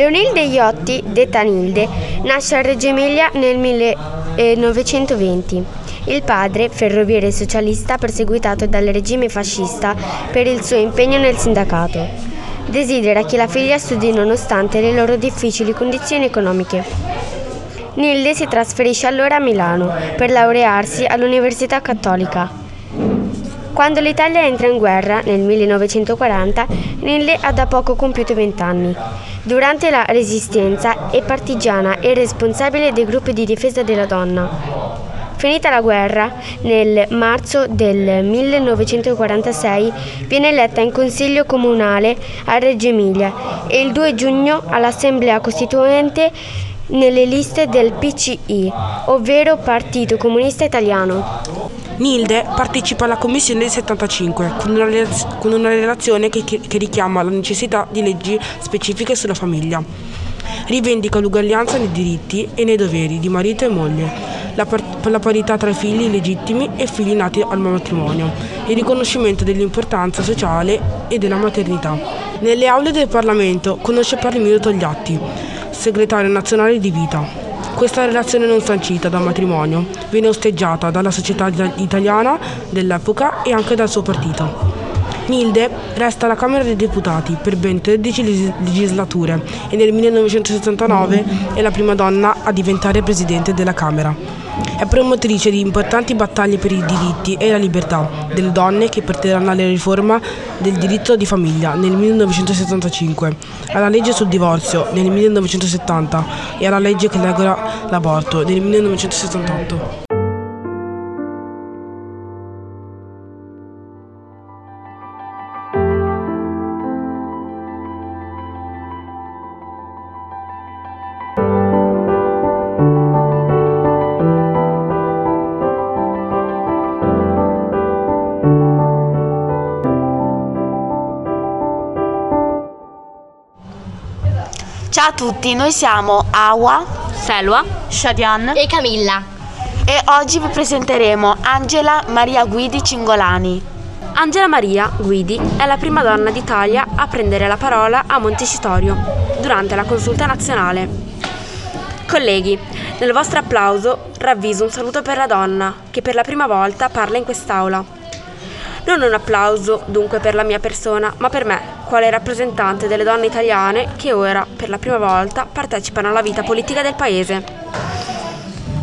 Leonilde Iotti, detta Nilde, nasce a Reggio Emilia nel 1920. Il padre, ferroviere socialista perseguitato dal regime fascista per il suo impegno nel sindacato, desidera che la figlia studi nonostante le loro difficili condizioni economiche. Nilde si trasferisce allora a Milano per laurearsi all'Università Cattolica. Quando l'Italia entra in guerra, nel 1940, Nilde ha da poco compiuto 20 anni. Durante la Resistenza è partigiana e responsabile dei gruppi di difesa della donna. Finita la guerra, nel marzo del 1946 viene eletta in consiglio comunale a Reggio Emilia e il 2 giugno all'Assemblea Costituente nelle liste del PCI, ovvero Partito Comunista Italiano. Nilde partecipa alla Commissione del 75 con una, con una relazione che, che richiama la necessità di leggi specifiche sulla famiglia. Rivendica l'uguaglianza nei diritti e nei doveri di marito e moglie, la, par- la parità tra figli legittimi e figli nati al matrimonio, il riconoscimento dell'importanza sociale e della maternità. Nelle aule del Parlamento conosce Parmino Togliatti, segretario nazionale di Vita. Questa relazione non sancita da matrimonio viene osteggiata dalla società italiana dell'epoca e anche dal suo partito. Nilde resta alla Camera dei Deputati per ben 13 legislature e nel 1979 è la prima donna a diventare presidente della Camera. È promotrice di importanti battaglie per i diritti e la libertà delle donne che porteranno alla riforma del diritto di famiglia nel 1975, alla legge sul divorzio nel 1970 e alla legge che regola l'aborto nel 1978. Ciao a tutti, noi siamo Awa, Selva, Shadian e Camilla. e oggi vi presenteremo Angela Maria Guidi Cingolani. Angela Maria Guidi è la prima donna d'Italia a prendere la parola a Montecitorio durante la consulta nazionale. Colleghi, nel vostro applauso ravviso un saluto per la donna che per la prima volta parla in quest'aula. Non un applauso dunque per la mia persona, ma per me, quale rappresentante delle donne italiane che ora, per la prima volta, partecipano alla vita politica del paese.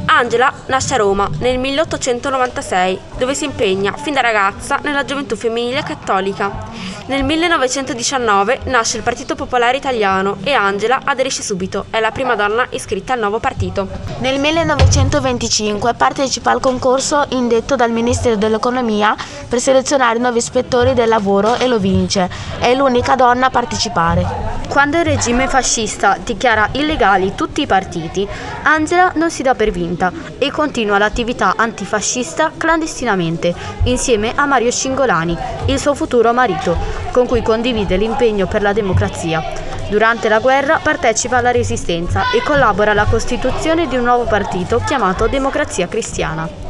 Angela nasce a Roma nel 1896, dove si impegna fin da ragazza nella gioventù femminile cattolica. Nel 1919 nasce il Partito Popolare Italiano e Angela aderisce subito, è la prima donna iscritta al nuovo partito. Nel 1925 partecipa al concorso indetto dal Ministero dell'Economia per selezionare nuovi ispettori del lavoro e lo vince. È l'unica donna a partecipare. Quando il regime fascista dichiara illegali tutti i partiti, Angela non si dà per vinta e continua l'attività antifascista clandestinamente, insieme a Mario Scingolani, il suo futuro marito, con cui condivide l'impegno per la democrazia. Durante la guerra partecipa alla resistenza e collabora alla costituzione di un nuovo partito chiamato Democrazia Cristiana.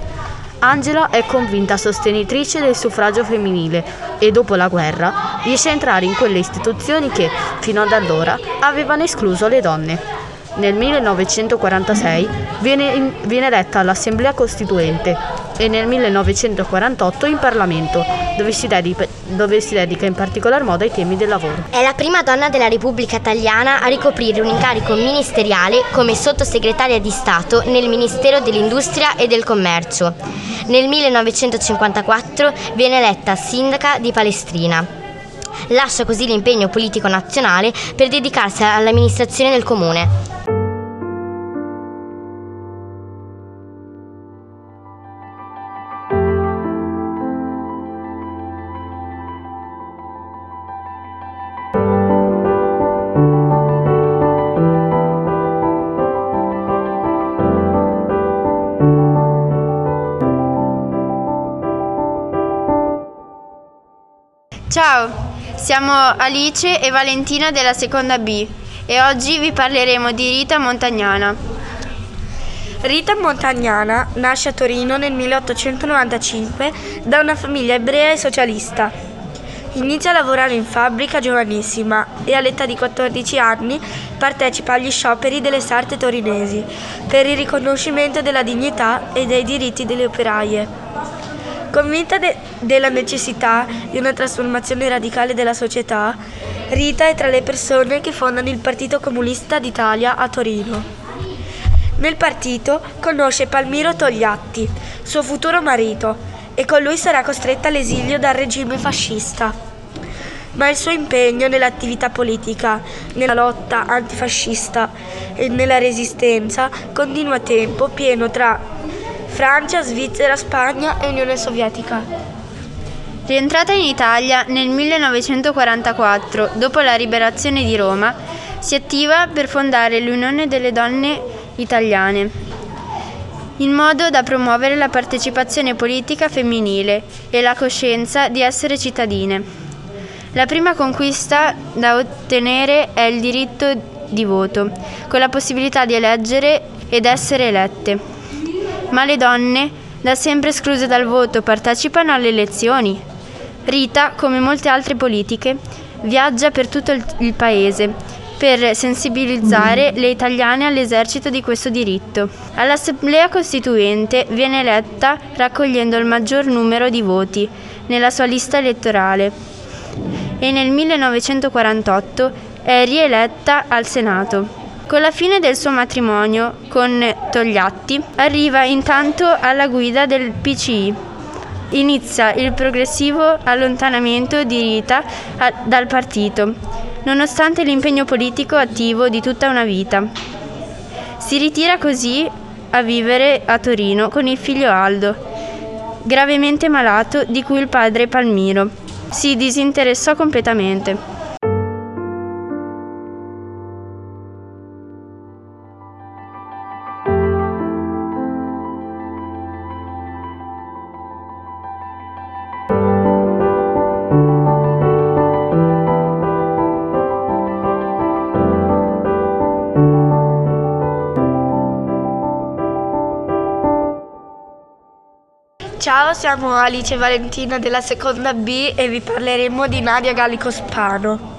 Angela è convinta sostenitrice del suffragio femminile e dopo la guerra riesce a entrare in quelle istituzioni che, fino ad allora, avevano escluso le donne. Nel 1946 viene, in- viene eletta all'Assemblea Costituente e nel 1948 in Parlamento, dove si, dedica, dove si dedica in particolar modo ai temi del lavoro. È la prima donna della Repubblica Italiana a ricoprire un incarico ministeriale come sottosegretaria di Stato nel Ministero dell'Industria e del Commercio. Nel 1954 viene eletta sindaca di Palestrina. Lascia così l'impegno politico nazionale per dedicarsi all'amministrazione del comune. Ciao, siamo Alice e Valentina della seconda B e oggi vi parleremo di Rita Montagnana. Rita Montagnana nasce a Torino nel 1895 da una famiglia ebrea e socialista. Inizia a lavorare in fabbrica giovanissima e all'età di 14 anni partecipa agli scioperi delle sarte torinesi per il riconoscimento della dignità e dei diritti delle operaie. Convinta de- della necessità di una trasformazione radicale della società, Rita è tra le persone che fondano il Partito Comunista d'Italia a Torino. Nel partito conosce Palmiro Togliatti, suo futuro marito, e con lui sarà costretta all'esilio dal regime fascista. Ma il suo impegno nell'attività politica, nella lotta antifascista e nella resistenza continua a tempo pieno tra Francia, Svizzera, Spagna e Unione Sovietica. Rientrata in Italia nel 1944, dopo la liberazione di Roma, si attiva per fondare l'Unione delle Donne Italiane, in modo da promuovere la partecipazione politica femminile e la coscienza di essere cittadine. La prima conquista da ottenere è il diritto di voto, con la possibilità di eleggere ed essere elette. Ma le donne, da sempre escluse dal voto, partecipano alle elezioni. Rita, come molte altre politiche, viaggia per tutto il, il paese per sensibilizzare le italiane all'esercito di questo diritto. All'Assemblea Costituente viene eletta raccogliendo il maggior numero di voti nella sua lista elettorale e nel 1948 è rieletta al Senato. Con la fine del suo matrimonio con Togliatti arriva intanto alla guida del PCI. Inizia il progressivo allontanamento di Rita dal partito, nonostante l'impegno politico attivo di tutta una vita. Si ritira così a vivere a Torino con il figlio Aldo, gravemente malato di cui il padre Palmiro si disinteressò completamente. Ciao, siamo Alice Valentina della seconda B e vi parleremo di Nadia Gallico Spano.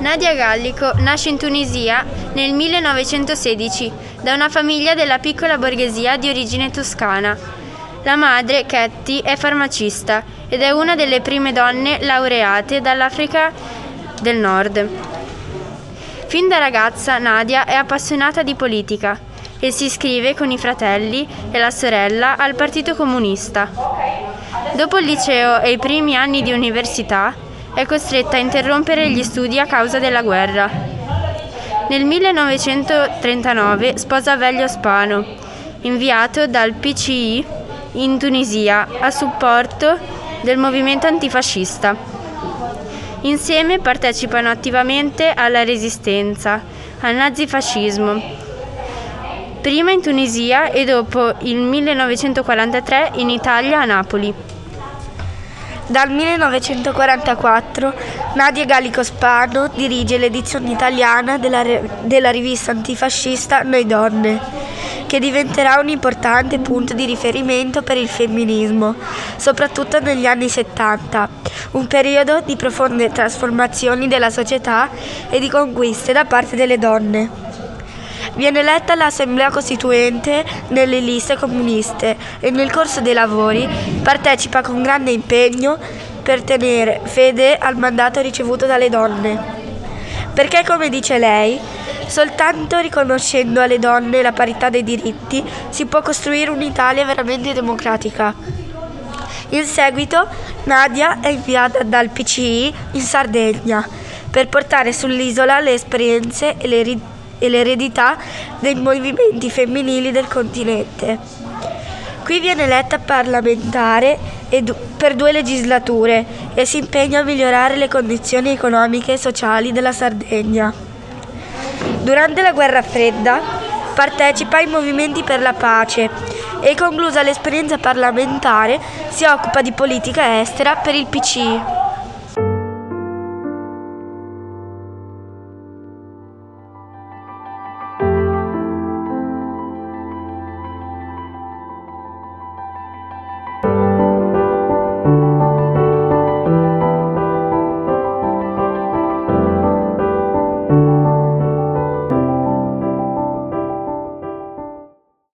Nadia Gallico nasce in Tunisia nel 1916 da una famiglia della piccola borghesia di origine toscana. La madre, Ketty, è farmacista ed è una delle prime donne laureate dall'Africa del Nord. Fin da ragazza Nadia è appassionata di politica e si iscrive con i fratelli e la sorella al Partito Comunista. Dopo il liceo e i primi anni di università è costretta a interrompere gli studi a causa della guerra. Nel 1939 sposa Veglio Spano, inviato dal PCI in Tunisia a supporto del movimento antifascista. Insieme partecipano attivamente alla resistenza al nazifascismo prima in Tunisia e dopo il 1943 in Italia a Napoli. Dal 1944 Nadia Gallico Spano dirige l'edizione italiana della, della, rivista antifascista Noi Donne, che diventerà un importante punto di riferimento per il femminismo, soprattutto negli anni 70, un periodo di profonde trasformazioni della società e di conquiste da parte delle donne. Viene eletta all'Assemblea Costituente nelle liste comuniste e nel corso dei lavori partecipa con grande impegno per tenere fede al mandato ricevuto dalle donne. Perché, come dice lei, soltanto riconoscendo alle donne la parità dei diritti si può costruire un'Italia veramente democratica. In seguito Nadia è inviata dal PCI in Sardegna per portare sull'isola le esperienze e le ricerche e l'eredità dei movimenti femminili del continente. Qui viene eletta parlamentare per due legislature e si impegna a migliorare le condizioni economiche e sociali della Sardegna. Durante la guerra fredda partecipa ai movimenti per la pace e conclusa l'esperienza parlamentare si occupa di politica estera per il PCI.